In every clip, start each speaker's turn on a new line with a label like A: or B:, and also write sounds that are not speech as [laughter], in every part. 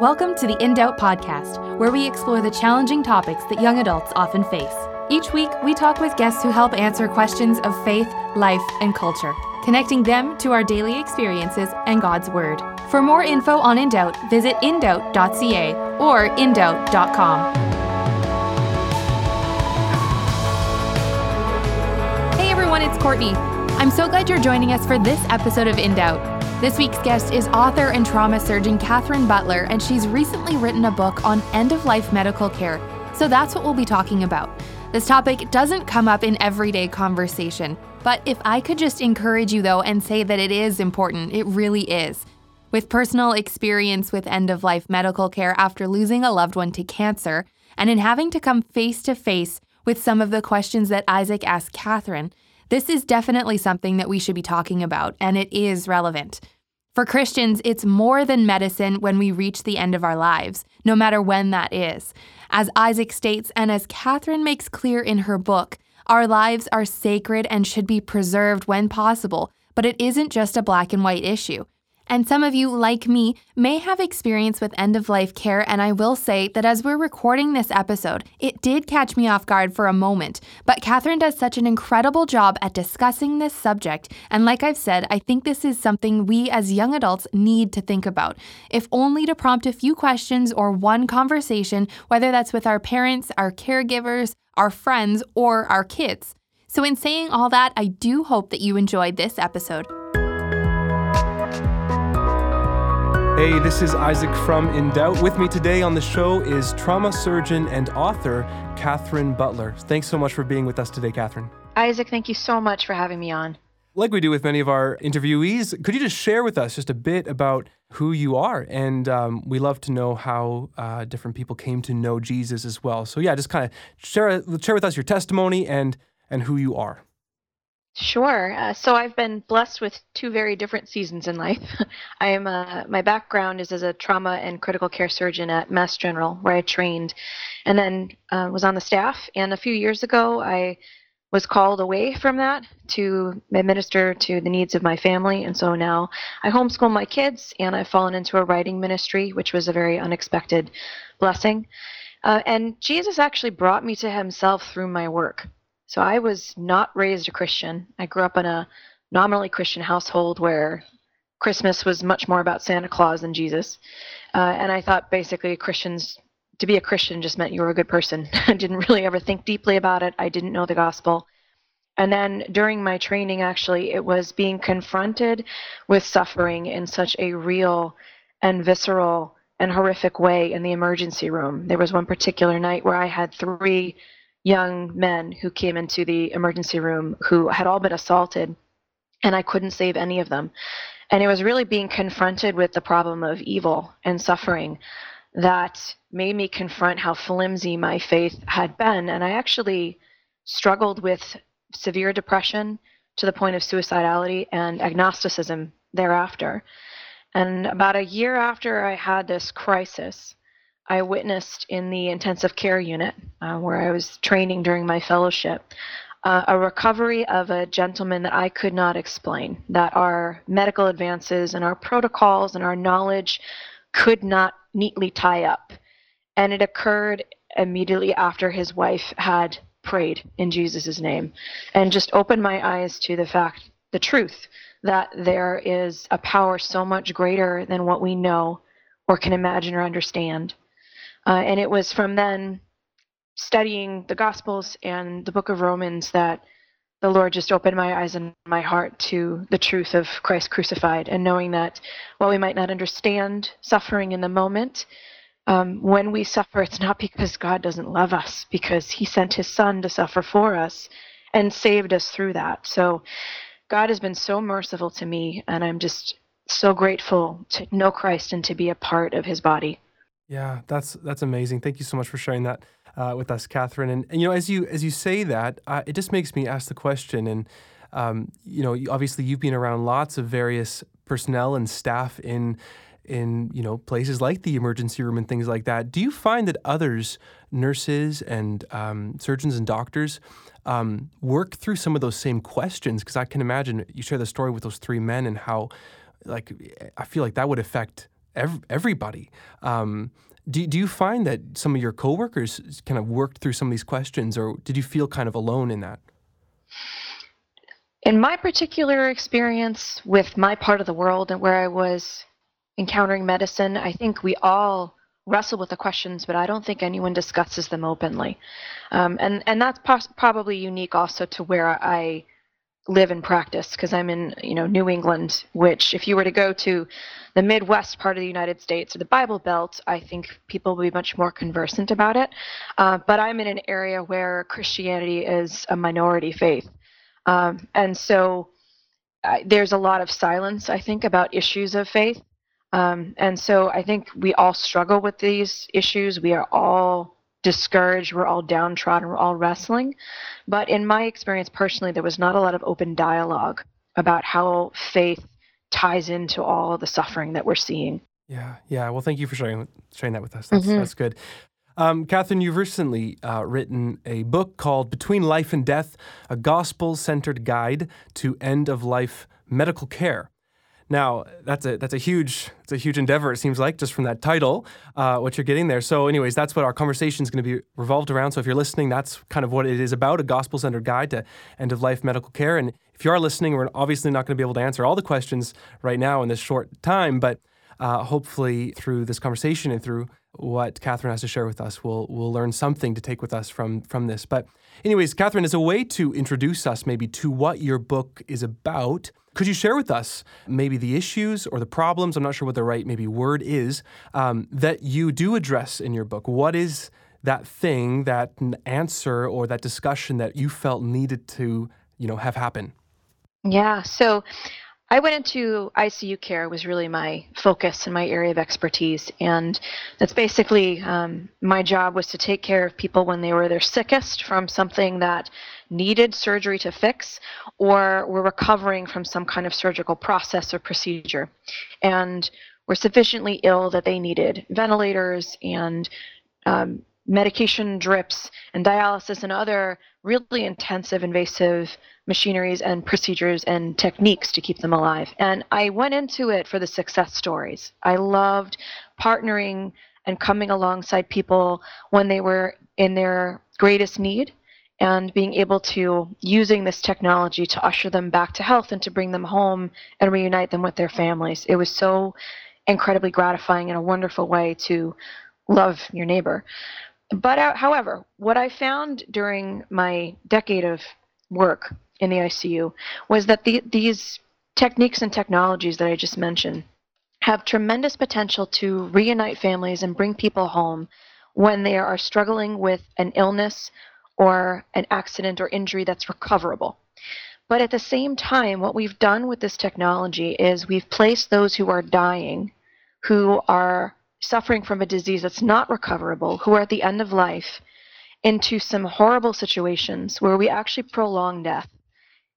A: Welcome to the In Doubt podcast, where we explore the challenging topics that young adults often face. Each week, we talk with guests who help answer questions of faith, life, and culture, connecting them to our daily experiences and God's Word. For more info on In Doubt, visit indoubt.ca or indoubt.com. Hey everyone, it's Courtney. I'm so glad you're joining us for this episode of In Doubt. This week's guest is author and trauma surgeon Kathryn Butler, and she's recently written a book on end of life medical care. So that's what we'll be talking about. This topic doesn't come up in everyday conversation, but if I could just encourage you though and say that it is important, it really is. With personal experience with end of life medical care after losing a loved one to cancer, and in having to come face to face with some of the questions that Isaac asked Kathryn, this is definitely something that we should be talking about, and it is relevant. For Christians, it's more than medicine when we reach the end of our lives, no matter when that is. As Isaac states, and as Kathryn makes clear in her book, our lives are sacred and should be preserved when possible, but it isn't just a black and white issue. And some of you, like me, may have experience with end of life care, and I will say that as we're recording this episode, it did catch me off guard for a moment. But Kathryn does such an incredible job at discussing this subject, and like I've said, I think this is something we as young adults need to think about, if only to prompt a few questions or one conversation, whether that's with our parents, our caregivers, our friends, or our kids. So, in saying all that, I do hope that you enjoyed this episode.
B: Hey, this is Isaac from In Doubt. With me today on the show is trauma surgeon and author Kathryn Butler. Thanks so much for being with us today, Kathryn.
C: Isaac, thank you so much for having me on.
B: Like we do with many of our interviewees, could you just share with us just a bit about who you are? And um, we love to know how uh, different people came to know Jesus as well. So yeah, just kind of share share with us your testimony and and who you are.
C: Sure. Uh, so I've been blessed with two very different seasons in life. [laughs] I am uh, my background is as a trauma and critical care surgeon at Mass General, where I trained, and then uh, was on the staff. And a few years ago, I was called away from that to administer to the needs of my family. And so now I homeschool my kids, and I've fallen into a writing ministry, which was a very unexpected blessing. Uh, and Jesus actually brought me to Himself through my work. So I was not raised a Christian. I grew up in a nominally Christian household where Christmas was much more about Santa Claus than Jesus. Uh, and I thought basically Christians, to be a Christian just meant you were a good person. [laughs] I didn't really ever think deeply about it. I didn't know the gospel. And then during my training, actually, it was being confronted with suffering in such a real and visceral and horrific way in the emergency room. There was one particular night where I had three young men who came into the emergency room who had all been assaulted, and I couldn't save any of them. And it was really being confronted with the problem of evil and suffering that made me confront how flimsy my faith had been. And I actually struggled with severe depression to the point of suicidality and agnosticism thereafter. And about a year after I had this crisis, I witnessed in the intensive care unit uh, where I was training during my fellowship uh, a recovery of a gentleman that I could not explain, that our medical advances and our protocols and our knowledge could not neatly tie up. And it occurred immediately after his wife had prayed in Jesus' name and just opened my eyes to the fact, the truth, that there is a power so much greater than what we know or can imagine or understand. Uh, and it was from then studying the Gospels and the book of Romans that the Lord just opened my eyes and my heart to the truth of Christ crucified and knowing that while we might not understand suffering in the moment, um, when we suffer, it's not because God doesn't love us, because He sent His Son to suffer for us and saved us through that. So God has been so merciful to me, and I'm just so grateful to know Christ and to be a part of His body.
B: Yeah, that's that's amazing. Thank you so much for sharing that uh, with us, Kathryn. And, and, you know, as you as you say that, uh, it just makes me ask the question. And um, you know, obviously, you've been around lots of various personnel and staff in in you know places like the emergency room and things like that. Do you find that others, nurses and um, surgeons and doctors, um, work through some of those same questions? Because I can imagine you share the story with those three men and how, like, I feel like that would affect ev- everybody. Um, do, do you find that some of your coworkers kind of worked through some of these questions, or did you feel kind of alone in that?
C: In my particular experience with my part of the world and where I was encountering medicine, I think we all wrestle with the questions, but I don't think anyone discusses them openly. Um, and and that's pos- probably unique also to where I live and practice because I'm in you know New England, which if you were to go to the Midwest part of the United States or the Bible Belt, I think people will be much more conversant about it. Uh, but I'm in an area where Christianity is a minority faith, um, and so uh, there's a lot of silence, I think, about issues of faith. Um, and so I think we all struggle with these issues. We are all discouraged. We're all downtrodden. We're all wrestling. But in my experience personally, there was not a lot of open dialogue about how faith ties into all the suffering that we're seeing.
B: Yeah, yeah. Well, thank you for sharing sharing that with us. That's mm-hmm. that's good. Um, Kathryn, you've recently uh, written a book called Between Life and Death: A Gospel-Centered Guide to End of Life Medical Care. Now that's a that's a huge it's a huge endeavor. It seems like just from that title, uh, what you're getting there. So, anyways, that's what our conversation is going to be revolved around. So, if you're listening, that's kind of what it is about: a gospel-centered guide to end-of-life medical care. And if you are listening, we're obviously not going to be able to answer all the questions right now in this short time, but uh, hopefully through this conversation and through what Kathryn has to share with us, we'll we'll learn something to take with us from from this. But, anyways, Kathryn, as a way to introduce us maybe to what your book is about. Could you share with us maybe the issues or the problems? I'm not sure what the right maybe word is um, that you do address in your book. What is that thing, that answer, or that discussion that you felt needed to, you know, have happen?
C: Yeah. So I went into ICU care was really my focus and my area of expertise, and that's basically um, my job was to take care of people when they were their sickest from something that needed surgery to fix, or were recovering from some kind of surgical process or procedure, and were sufficiently ill that they needed ventilators and um, medication drips and dialysis and other really intensive invasive machineries and procedures and techniques to keep them alive. And I went into it for the success stories. I loved partnering and coming alongside people when they were in their greatest need and being able to using this technology to usher them back to health and to bring them home and reunite them with their families. It was so incredibly gratifying and a wonderful way to love your neighbor. But uh, however, what I found during my decade of work in the ICU was that the, these techniques and technologies that I just mentioned have tremendous potential to reunite families and bring people home when they are struggling with an illness or an accident or injury that's recoverable. But at the same time, what we've done with this technology is we've placed those who are dying, who are suffering from a disease that's not recoverable, who are at the end of life, into some horrible situations where we actually prolong death.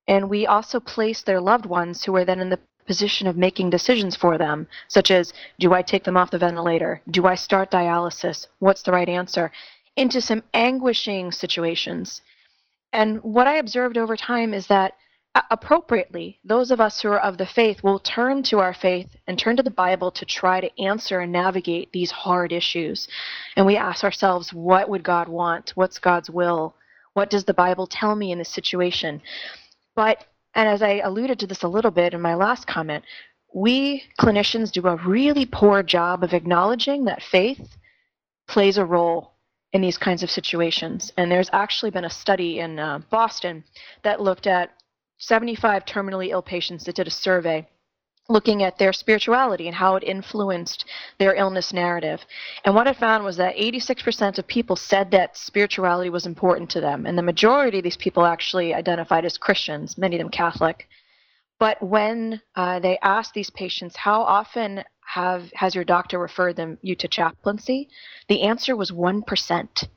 C: And we also place their loved ones who are then in the position of making decisions for them, such as do I take them off the ventilator? Do I start dialysis? What's the right answer? Into some anguishing situations. And what I observed over time is that appropriately, those of us who are of the faith will turn to our faith and turn to the Bible to try to answer and navigate these hard issues. And we ask ourselves, what would God want? What's God's will? What does the Bible tell me in this situation? But, and as I alluded to this a little bit in my last comment, we clinicians do a really poor job of acknowledging that faith plays a role in these kinds of situations. And there's actually been a study in uh, Boston that looked at 75 terminally ill patients that did a survey looking at their spirituality and how it influenced their illness narrative. And what I found was that 86% of people said that spirituality was important to them. And the majority of these people actually identified as Christians, many of them Catholic. But when uh, they asked these patients, how often have has your doctor referred them you to chaplaincy? The answer was 1%.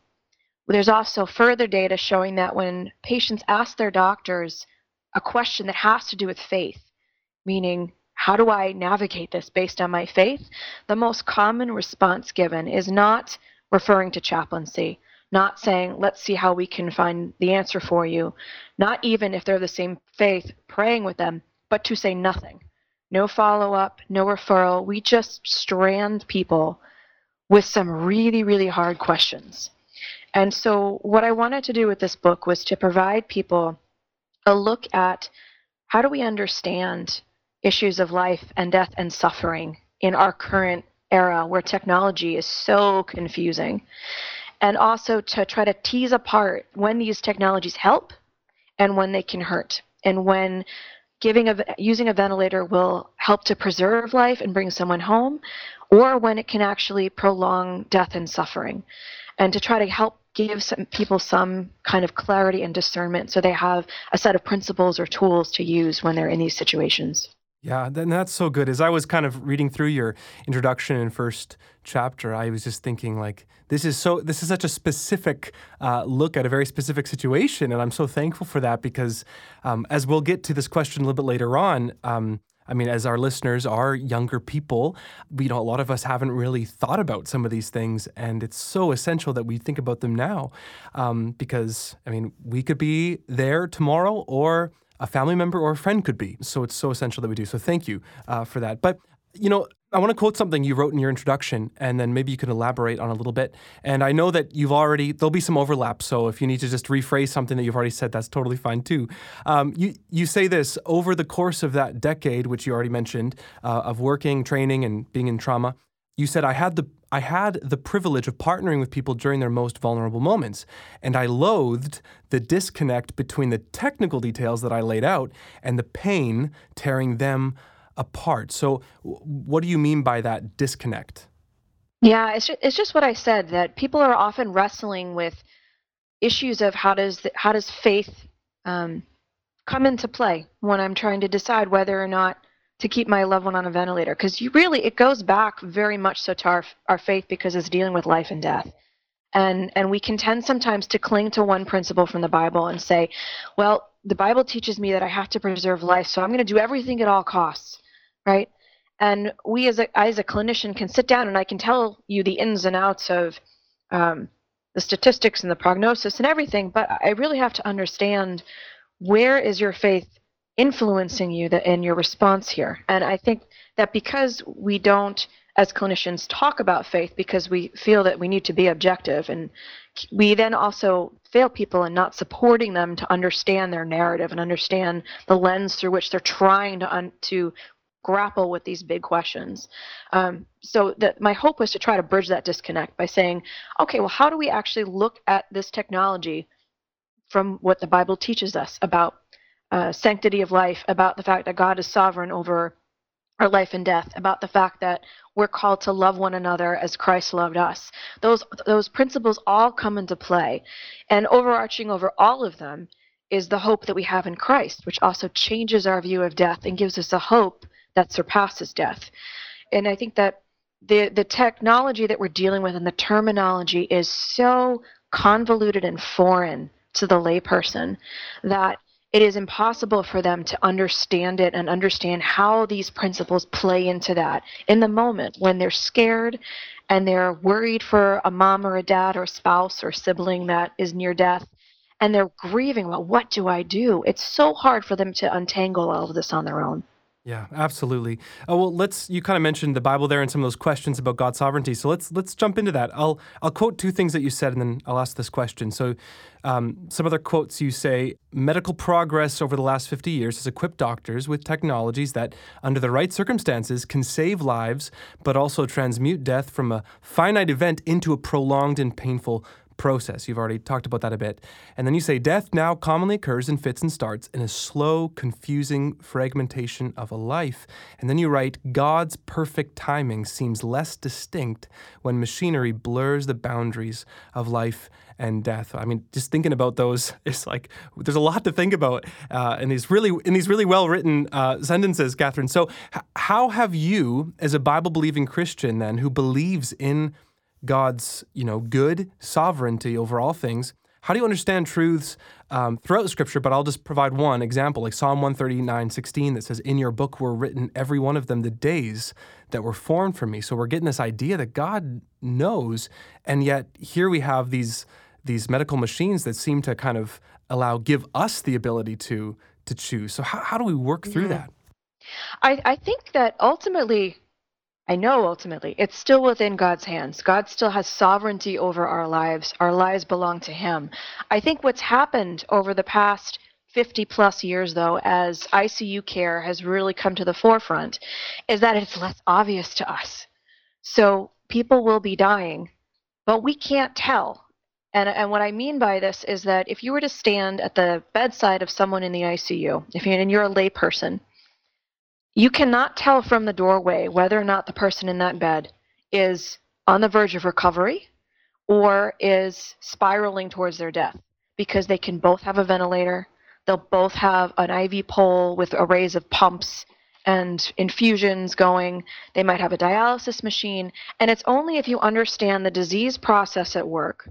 C: There's also further data showing that when patients ask their doctors a question that has to do with faith, meaning, how do I navigate this based on my faith? The most common response given is not referring to chaplaincy, not saying, let's see how we can find the answer for you, not even if they're the same faith, praying with them, but to say nothing. no follow up, no referral. We just strand people with some really, really hard questions. And so, what I wanted to do with this book was to provide people a look at how do we understand issues of life and death and suffering in our current era where technology is so confusing. And also to try to tease apart when these technologies help and when they can hurt, and when giving a, using a ventilator will help to preserve life and bring someone home, or when it can actually prolong death and suffering, and to try to help give some people some kind of clarity and discernment so they have a set of principles or tools to use when they're in these situations.
B: Yeah, and that's so good. As I was kind of reading through your introduction and first chapter, I was just thinking like this is so this is such a specific uh, look at a very specific situation, and I'm so thankful for that because um, as we'll get to this question a little bit later on. Um, I mean, as our listeners are younger people, you know, a lot of us haven't really thought about some of these things, and it's so essential that we think about them now, um, because I mean, we could be there tomorrow, or a family member or a friend could be. So it's so essential that we do. So thank you uh, for that. But, you know, I want to quote something you wrote in your introduction, and then maybe you can elaborate on a little bit. And I know that you've already, there'll be some overlap. So if you need to just rephrase something that you've already said, that's totally fine too. Um, you, you say this over the course of that decade, which you already mentioned, uh, of working, training, and being in trauma, you said, I had the I had the privilege of partnering with people during their most vulnerable moments, and I loathed the disconnect between the technical details that I laid out and the pain tearing them apart. So, what do you mean by that disconnect?
C: Yeah, it's just, it's just what I said that people are often wrestling with issues of how does the, how does faith um, come into play when I'm trying to decide whether or not to keep my loved one on a ventilator because you really it goes back very much so to our, our faith because it's dealing with life and death and and we can tend sometimes to cling to one principle from the bible and say well the bible teaches me that i have to preserve life so i'm going to do everything at all costs right and we as a as a clinician can sit down and i can tell you the ins and outs of um, the statistics and the prognosis and everything but i really have to understand where is your faith influencing you in your response here. And I think that because we don't as clinicians talk about faith because we feel that we need to be objective and we then also fail people in not supporting them to understand their narrative and understand the lens through which they're trying to un- to grapple with these big questions. Um, so that my hope was to try to bridge that disconnect by saying, okay, well, how do we actually look at this technology from what the Bible teaches us about uh, sanctity of life, about the fact that God is sovereign over our life and death, about the fact that we're called to love one another as Christ loved us. Those those principles all come into play, and overarching over all of them is the hope that we have in Christ, which also changes our view of death and gives us a hope that surpasses death. And I think that the the technology that we're dealing with and the terminology is so convoluted and foreign to the layperson that it is impossible for them to understand it and understand how these principles play into that in the moment when they're scared and they're worried for a mom or a dad or a spouse or sibling that is near death and they're grieving well what do i do it's so hard for them to untangle all of this on their own
B: yeah, absolutely. Oh, well, let's. You kind of mentioned the Bible there and some of those questions about God's sovereignty. So let's let's jump into that. I'll I'll quote two things that you said, and then I'll ask this question. So, um, some other quotes you say: medical progress over the last fifty years has equipped doctors with technologies that, under the right circumstances, can save lives, but also transmute death from a finite event into a prolonged and painful process. You've already talked about that a bit. And then you say death now commonly occurs in fits and starts in a slow, confusing fragmentation of a life. And then you write God's perfect timing seems less distinct when machinery blurs the boundaries of life and death. I mean, just thinking about those, [laughs] it's like there's a lot to think about uh, in these really in these really well written uh, sentences, Kathryn. So, h- how have you, as a Bible believing Christian, then who believes in God's, you know, good sovereignty over all things. How do you understand truths um, throughout scripture? But I'll just provide one example, like Psalm 139, 16, that says, In your book were written, every one of them, the days that were formed for me. So we're getting this idea that God knows. And yet here we have these, these medical machines that seem to kind of allow, give us the ability to, to choose. So how, how do we work through that?
C: I, I think that ultimately, I know ultimately, it's still within God's hands. God still has sovereignty over our lives. Our lives belong to Him. I think what's happened over the past 50 plus years, though, as ICU care has really come to the forefront, is that it's less obvious to us. So people will be dying, but we can't tell. And, and what I mean by this is that if you were to stand at the bedside of someone in the ICU, if you're, and you're a layperson, you cannot tell from the doorway whether or not the person in that bed is on the verge of recovery or is spiraling towards their death because they can both have a ventilator, they'll both have an IV pole with arrays of pumps and infusions going. They might have a dialysis machine. And it's only if you understand the disease process at work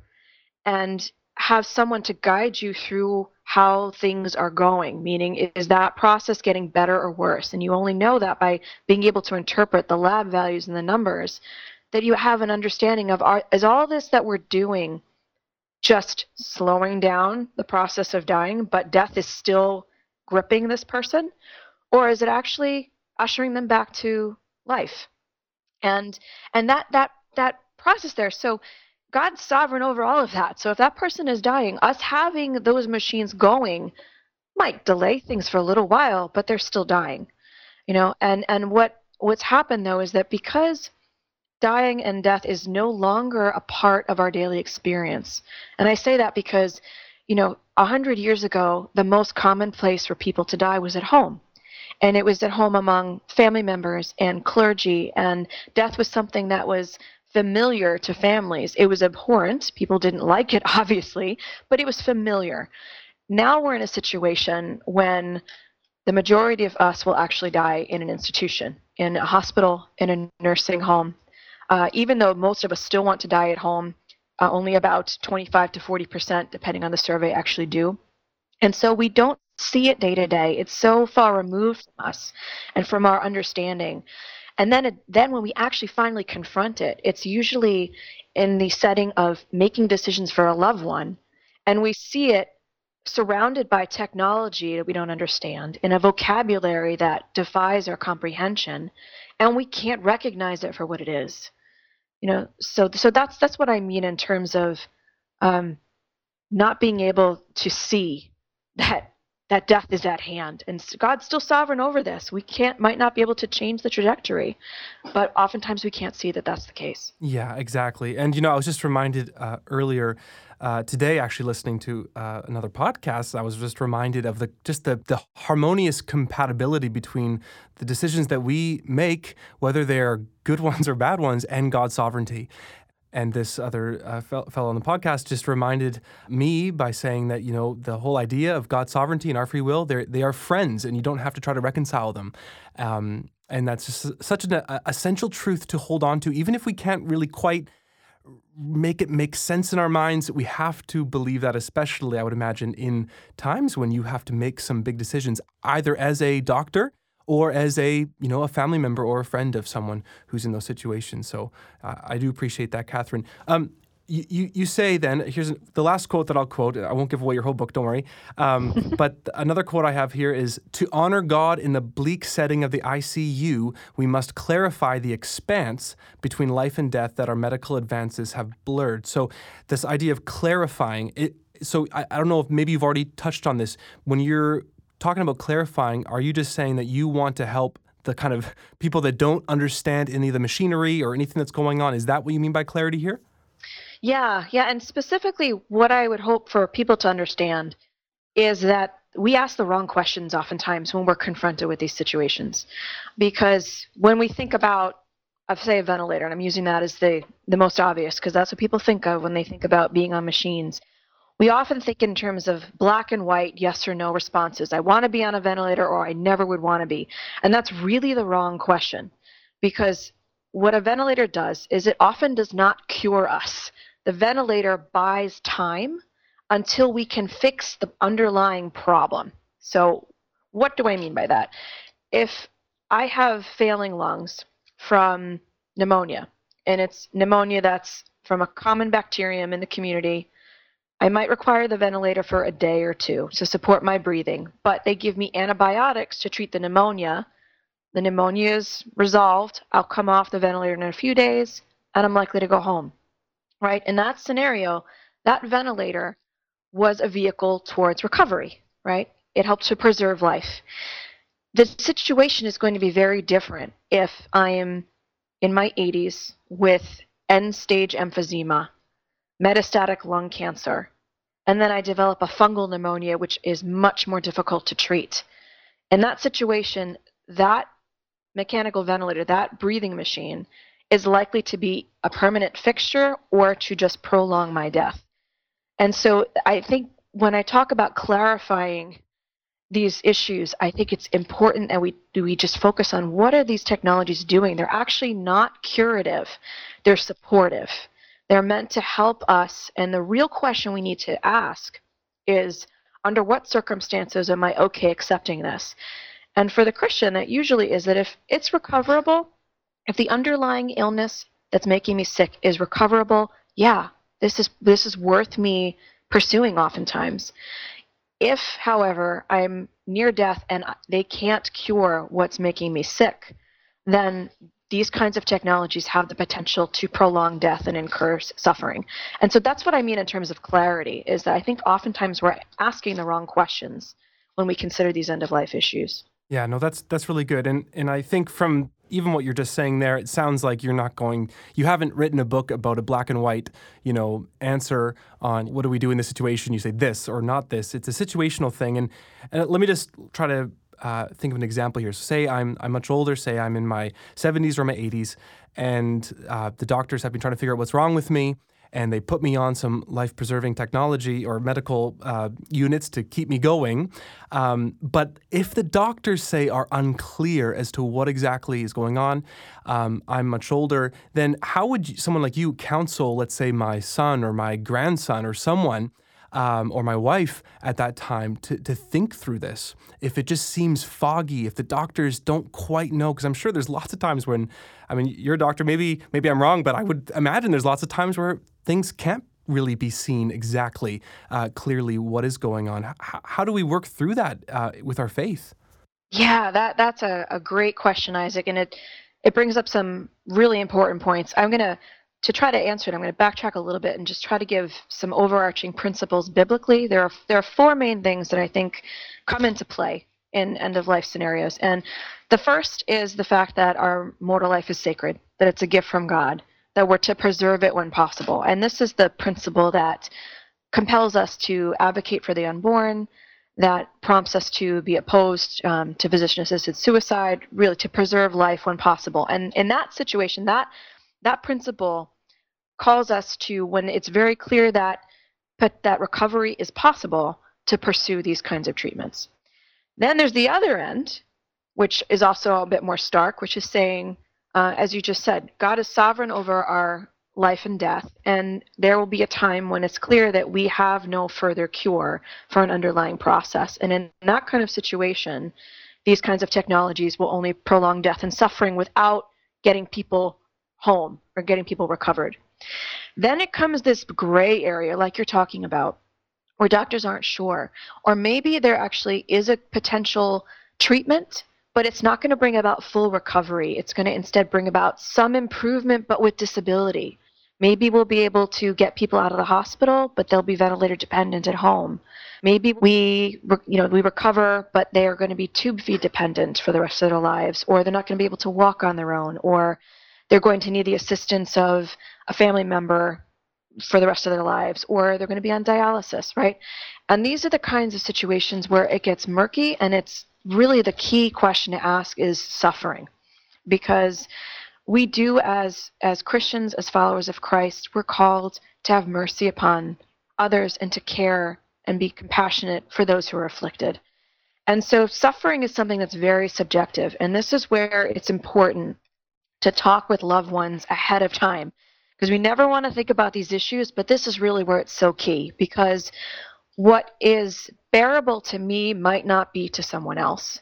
C: and have someone to guide you through how things are going, meaning is that process getting better or worse? And you only know that by being able to interpret the lab values and the numbers, that you have an understanding of are, is all this that we're doing just slowing down the process of dying, but death is still gripping this person? Or is it actually ushering them back to life? And and that that that process there. So God's sovereign over all of that. So if that person is dying, us having those machines going might delay things for a little while, but they're still dying. You know, and and what what's happened though is that because dying and death is no longer a part of our daily experience. And I say that because, you know, a hundred years ago, the most common place for people to die was at home. And it was at home among family members and clergy, and death was something that was familiar to families. It was abhorrent. People didn't like it, [laughs] obviously, but it was familiar. Now we're in a situation when the majority of us will actually die in an institution, in a hospital, in a nursing home. Uh, even though most of us still want to die at home, uh, only about 25 to 40 percent, depending on the survey, actually do. And so we don't see it day to day. It's so far removed from us and from our understanding. And then, it, then when we actually finally confront it, it's usually in the setting of making decisions for a loved one, and we see it surrounded by technology that we don't understand, in a vocabulary that defies our comprehension, and we can't recognize it for what it is. You know, so so that's that's what I mean in terms of um, not being able to see [laughs] that that death is at hand. And god's still sovereign over this. We can't might not be able to change the trajectory but oftentimes we can't see that that's the case.
B: Yeah exactly. And you know i was just reminded uh, earlier uh, today actually listening to uh, another podcast i was just reminded of the just the, the harmonious compatibility between the decisions that we make whether they're good [laughs] ones or bad ones and god's sovereignty and this other uh, fellow on the podcast just reminded me by saying that you know the whole idea of God's sovereignty and our free will they are friends and you don't have to try to reconcile them. Um, and that's just such an uh, essential truth to hold on to. Even if we can't really quite make it make sense in our minds we have to believe that especially I would imagine in times when you have to make some big decisions either as a doctor or as a you know a family member or a friend of someone who's in those situations. So uh, I do appreciate that, Kathryn. Um, you, you, you say then here's the last quote that I'll quote. I won't give away your whole book, don't worry. Um, [laughs] but another quote I have here is to honor God in the bleak setting of the ICU, we must clarify the expanse between life and death that our medical advances have blurred. So this idea of clarifying it. So I, I don't know if maybe you've already touched on this when you're talking about clarifying, are you just saying that you want to help the kind of people that don't understand any of the machinery or anything that's going on? Is that what you mean by clarity here?
C: Yeah, yeah. And specifically, what I would hope for people to understand is that we ask the wrong questions oftentimes when we're confronted with these situations. Because when we think about, I say a ventilator, and I'm using that as the, the most obvious because that's what people think of when they think about being on machines. We often think in terms of black and white, yes or no responses. I want to be on a ventilator or I never would want to be. And that's really the wrong question because what a ventilator does is it often does not cure us. The ventilator buys time until we can fix the underlying problem. So, what do I mean by that? If I have failing lungs from pneumonia, and it's pneumonia that's from a common bacterium in the community I might require the ventilator for a day or two to support my breathing, but they give me antibiotics to treat the pneumonia the pneumonia is resolved. I'll come off the ventilator in a few days and I'm likely to go home. Right? In that scenario, that ventilator was a vehicle towards recovery, right? It helped to preserve life. The situation is going to be very different if I am in my 80s with end stage emphysema, metastatic lung cancer, and then I develop a fungal pneumonia, which is much more difficult to treat. In that situation, that mechanical ventilator, that breathing machine, is likely to be a permanent fixture or to just prolong my death. And so I think when I talk about clarifying these issues, I think it's important that we do we just focus on what are these technologies doing? They're actually not curative. They're supportive. They're meant to help us and the real question we need to ask is under what circumstances am I okay accepting this? And for the Christian, that usually is that if it's recoverable, if the underlying illness that's making me sick is recoverable, yeah, this is this is worth me pursuing oftentimes. If, however, I'm near death and they can't cure what's making me sick, then these kinds of technologies have the potential to prolong death and incur suffering. And so that's what I mean in terms of clarity is that I think oftentimes we're asking the wrong questions when we consider these end of life issues.
B: Yeah, no, that's that's really good. And and I think from even what you're just saying there, it sounds like you're not going you haven't written a book about a black and white, you know, answer on what do we do in this situation. You say this or not this. It's a situational thing. And, and let me just try to uh, think of an example here. So say I'm I'm much older, say I'm in my 70s or my 80s, and uh, the doctors have been trying to figure out what's wrong with me and they put me on some life preserving technology or medical uh, units to keep me going. Um, but if the doctors say are unclear as to what exactly is going on, um, I'm much older, then how would you, someone like you counsel, let's say, my son or my grandson or someone? Um, or my wife at that time to, to think through this. If it just seems foggy, if the doctors don't quite know, because I'm sure there's [laughs] lots of times when, I mean, you're a doctor, maybe maybe I'm wrong, but I would imagine there's lots of times where things can't really be seen exactly uh, clearly what is going on. H- how do we work through that uh, with our faith?
C: Yeah, that that's a, a great question, Isaac, and it it brings up some really important points. I'm gonna to try to answer it. I'm going to backtrack a little bit and just try to give some overarching principles biblically. There are there are four main things that I think come into play in end of life scenarios, and the first is the fact that our mortal life is sacred, that it's a gift from God that we're to preserve it when possible. And this is the principle that compels us to advocate for the unborn, that prompts us to be opposed um, to physician assisted suicide, really to preserve life when possible. And in that situation, that that principle calls us to when it's very clear that that recovery is possible to pursue these kinds of treatments. Then there's the other end, which is also a bit more stark, which is saying uh, as you just said, God is sovereign over our life and death, and there will be a time when it's clear that we have no further cure for an underlying process. And in that kind of situation, these kinds of technologies will only prolong death and suffering without getting people home or getting people recovered. Then it comes this gray area, like you're talking about, where doctors aren't sure. Or maybe there actually is a potential treatment but it's not going to bring about full recovery. It's going to instead bring about some improvement, but with disability. Maybe we'll be able to get people out of the hospital, but they'll be ventilator dependent at home. Maybe we, you know, we recover, but they are going to be tube feed dependent for the rest of their lives, or they're not going to be able to walk on their own, or they're going to need the assistance of a family member for the rest of their lives, or they're going to be on dialysis, right? And these are the kinds of situations where it gets murky and it's really the key question to ask is suffering because we do as as Christians as followers of Christ we're called to have mercy upon others and to care and be compassionate for those who are afflicted. And so suffering is something that's very subjective and this is where it's important to talk with loved ones ahead of time because we never want to think about these issues but this is really where it's so key because what is bearable to me might not be to someone else.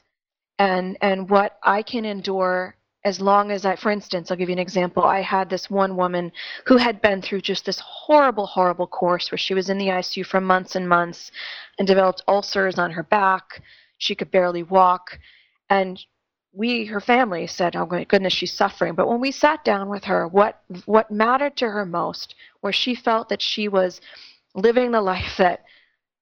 C: And and what I can endure as long as I for instance, I'll give you an example. I had this one woman who had been through just this horrible, horrible course where she was in the ICU for months and months and developed ulcers on her back. She could barely walk. And we, her family, said, "Oh my goodness, she's suffering." But when we sat down with her, what what mattered to her most, where she felt that she was living the life that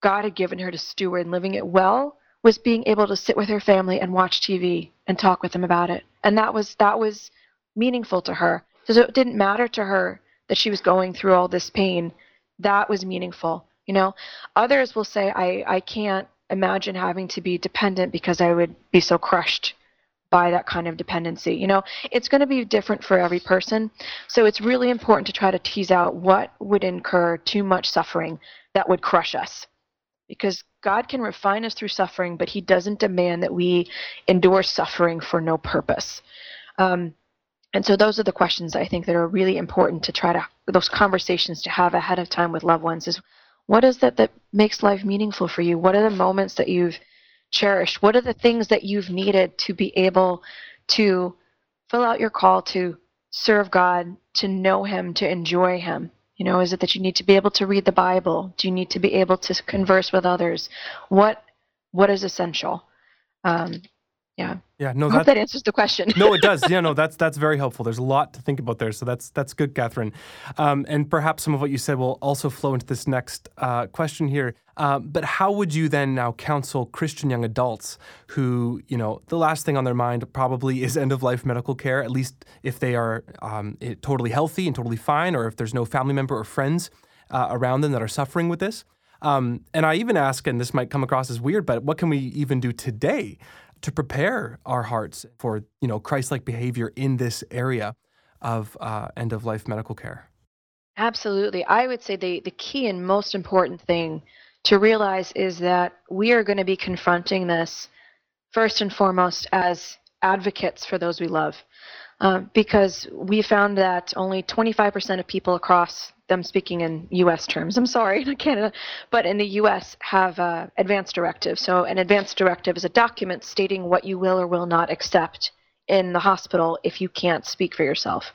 C: God had given her to steward and living it well, was being able to sit with her family and watch TV and talk with them about it. And that was that was meaningful to her. So it didn't matter to her that she was going through all this pain. That was meaningful. You know, others will say, I, I can't imagine having to be dependent because I would be so crushed by that kind of dependency. You know, it's going to be different for every person. So it's really important to try to tease out what would incur too much suffering that would crush us. Because God can refine us through suffering, but He doesn't demand that we endure suffering for no purpose. Um, and so those are the questions I think that are really important to try to those conversations to have ahead of time with loved ones is what is that that makes life meaningful for you? What are the moments that you've cherished? What are the things that you've needed to be able to fill out your call to serve God, to know Him, to enjoy Him? You know, is it that you need to be able to read the Bible? Do you need to be able to converse with others? What what is essential? Um, yeah.
B: Yeah. No,
C: I hope that answers the question.
B: no, it [laughs] does. Yeah. No, that's that's very helpful. There's a lot to think about there, so that's that's good, Kathryn. Um, and perhaps some of what you said will also flow into this next uh, question here. Um, but how would you then now counsel Christian young adults who, you know, the last thing on their mind probably is end of life medical care, at least if they are um, totally healthy and totally fine, or if there's no family member or friends uh, around them that are suffering with this. Um, and I even ask, and this might come across as weird, but what can we even do today to prepare our hearts for you know Christ-like behavior in this area of uh, end of life medical care?
C: Absolutely, I would say the the key and most important thing to realize is that we are going to be confronting this first and foremost as advocates for those we love. Uh, because we found that only 25% of people across them speaking in U.S. terms. I'm sorry, [laughs] not Canada, but in the U.S. have uh, advance directive. So an advance directive is a document stating what you will or will not accept in the hospital if you can't speak for yourself.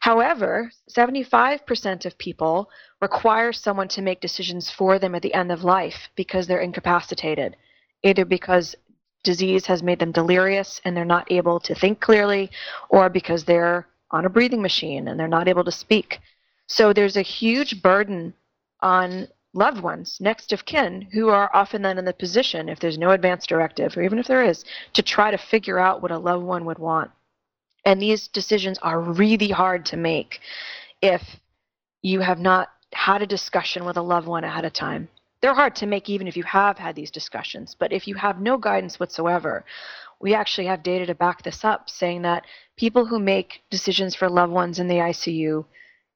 C: However, 75% of people require someone to make decisions for them at the end of life because they're incapacitated, either because disease has made them delirious and they're not able to think clearly, or because they're on a breathing machine and they're not able to speak. So there's a huge burden on loved ones, next of kin, who are often then in the position, if there's no advance directive, or even if there is, to try to figure out what a loved one would want. And these decisions are really hard to make if you have not had a discussion with a loved one ahead of time they're hard to make even if you have had these discussions. But if you have no guidance whatsoever, we actually have data to back this up saying that people who make decisions for loved ones in the ICU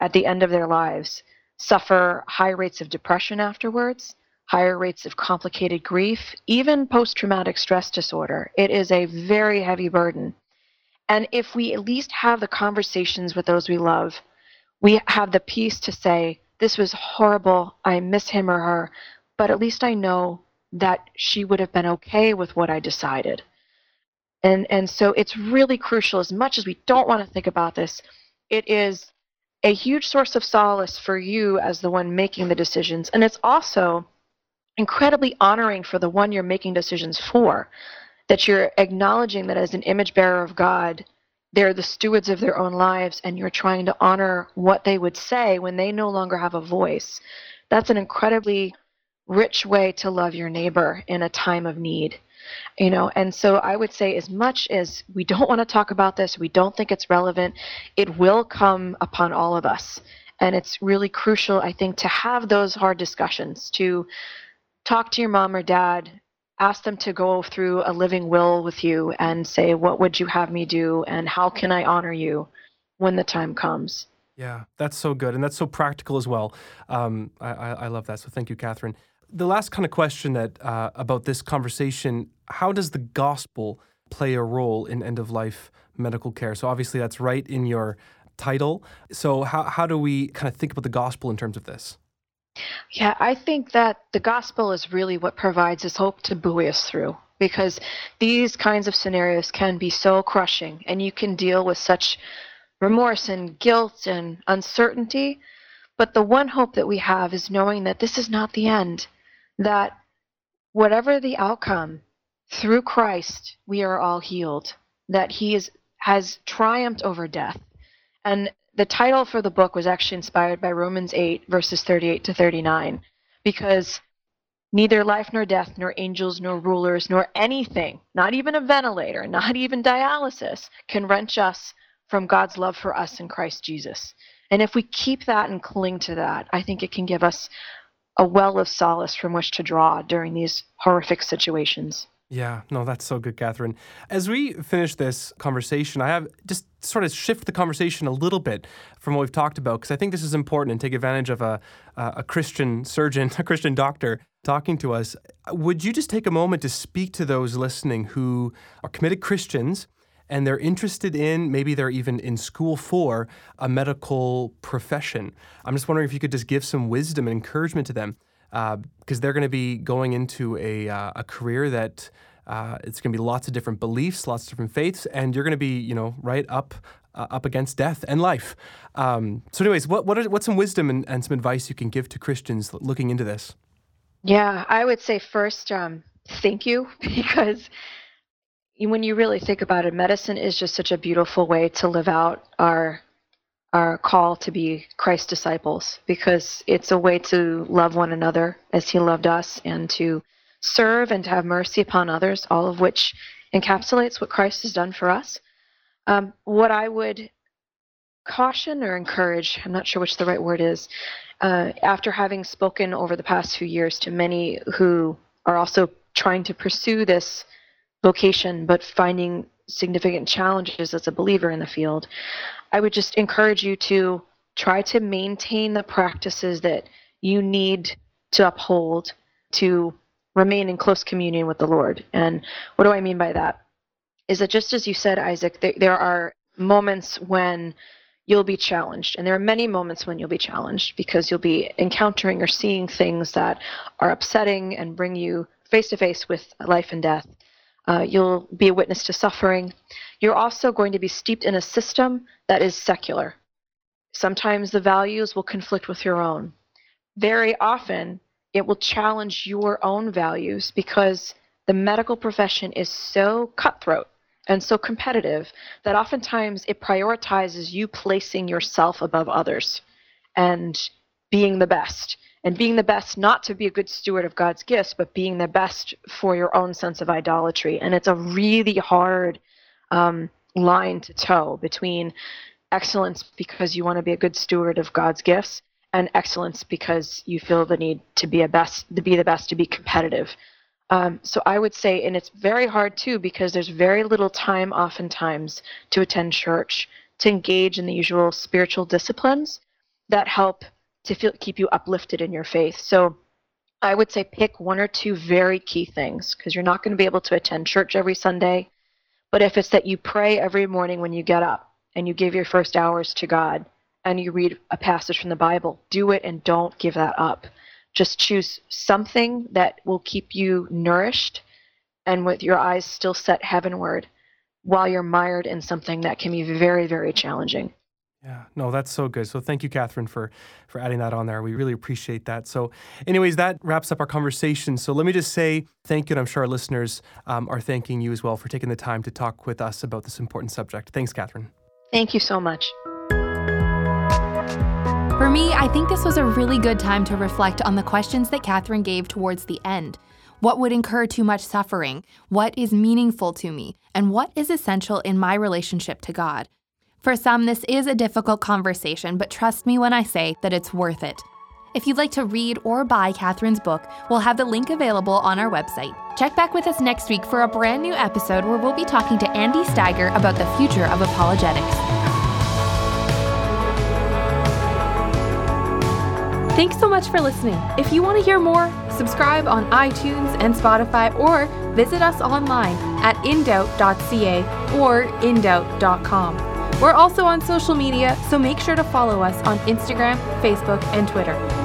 C: at the end of their lives suffer high rates of depression afterwards, higher rates of complicated grief, even post traumatic stress disorder. It is a very heavy burden. And if we at least have the conversations with those we love, we have the peace to say, this was horrible. I miss him or her, but at least I know that she would have been okay with what I decided. And and so it's really crucial as much as we don't want to think about this, it is a huge source of solace for you as the one making the decisions and it's also incredibly honoring for the one you're making decisions for that you're acknowledging that as an image bearer of God they're the stewards of their own lives and you're trying to honor what they would say when they no longer have a voice. That's an incredibly rich way to love your neighbor in a time of need. You know, and so I would say, as much as we don't [laughs] want to talk about this, we don't think it's relevant, it will come upon all of us. And it's really crucial, I think, to have those hard discussions, to talk to your mom or dad ask them to go through a living will with you and say, What would you have me do? And how can I honor you when the time comes?
B: Yeah, that's so good. And that's so practical as well. Um, I, I, love that. So thank you, Kathryn. The last kind of question that uh, about this conversation how does the gospel play a role in end of life medical care? So obviously, that's right in your title. So, how, how do we kind of think about the gospel in terms of this?
C: Yeah, I think that the gospel is really what provides us hope to buoy us through because these kinds of scenarios can be so crushing and you can deal with such remorse and guilt and uncertainty. But the one hope that we have is knowing that this is not the end, that whatever the outcome, through Christ, we are all healed. that he is, has triumphed over death. And the title for the book was actually inspired by Romans 8, verses 38 to 39, because neither life nor death, nor angels, nor rulers, nor anything, not even a ventilator, not even dialysis, can wrench us from God's love for us in Christ Jesus. And if we keep that and cling to that, I think it can give us a well of solace from which to draw during these horrific situations.
B: Yeah, no, that's so good, Kathryn. As we finish this conversation, I have just sort of shift the conversation a little bit from what we've talked about because I think this is important and take advantage of a, a Christian surgeon, [laughs] a Christian doctor talking to us. Would you just take a moment to speak to those listening who are committed Christians and they're interested in, maybe they're even in school for, a medical profession? I'm just wondering if you could just give some wisdom and encouragement to them because uh, they're going to be going into a, uh, a career that uh, it's going to be lots of different beliefs, lots of different faiths, and you're going to be, you know, right up uh, up against death and life. Um, so, anyways, what what are, what's some wisdom and, and, some advice you can give to Christians looking into this?
C: Yeah, I would say first, um, thank you [laughs] because when you really think about it, medicine is just such a beautiful way to live out our our call to be Christ disciples because it's a way to love one another as He loved us and to serve and to have mercy upon others, all of which encapsulates what Christ has done for us. Um, what I would caution or encourage, I'm not sure which the right word is, uh, after having spoken over the past few years to many who are also trying to pursue this vocation but finding significant challenges as a believer in the field, I would just encourage you to try to maintain the practices that you need to uphold to remain in close communion with the Lord. And what do I mean by that? Is that just as you said, Isaac, there, there are moments when you'll be challenged. And there are many moments when you'll be challenged because you'll be encountering or seeing things that are upsetting and bring you face to face with life and death. Uh, you'll be a witness to suffering. You're also going to be steeped in a system that is secular. Sometimes the values will conflict with your own. Very often, it will challenge your own values because the medical profession is so cutthroat and so competitive that oftentimes it prioritizes you placing yourself above others and being the best. And being the best not to be a good steward of God's gifts, but being the best for your own sense of idolatry. And it's a really hard um, line to toe between excellence because you want to be a good steward of God's gifts and excellence because you feel the need to be a best to be the best to be competitive um, so i would say and it's very hard too because there's very little time oftentimes to attend church to engage in the usual spiritual disciplines that help to feel, keep you uplifted in your faith so i would say pick one or two very key things because you're not going to be able to attend church every sunday but if it's that you pray every morning when you get up and you give your first hours to god and you read a passage from the Bible, do it and don't give that up. Just choose something that will keep you nourished and with your eyes still set heavenward while you're mired in something that can be very, very challenging.
B: Yeah, no, that's so good. So thank you, Kathryn, for for adding that on there. We really appreciate that. So, anyways, that wraps up our conversation. So let me just say thank you, and I'm sure our listeners um, are thanking you as well for taking the time to talk with us about this important subject. Thanks, Kathryn.
C: Thank you so much.
A: For me, I think this was a really good time to reflect on the questions that Kathryn gave towards the end. What would incur too much suffering? What is meaningful to me? And what is essential in my relationship to God? For some, this is a difficult conversation, but trust me when I say that it's worth it. If you'd like to read or buy Kathryn's book, we'll have the link available on our website. Check back with us next week for a brand new episode where we'll be talking to Andy Steiger about the future of apologetics. Thanks so much for listening. If you want to hear more, subscribe on iTunes and Spotify or visit us online at indoubt.ca or indoubt.com. We're also on social media, so make sure to follow us on Instagram, Facebook, and Twitter.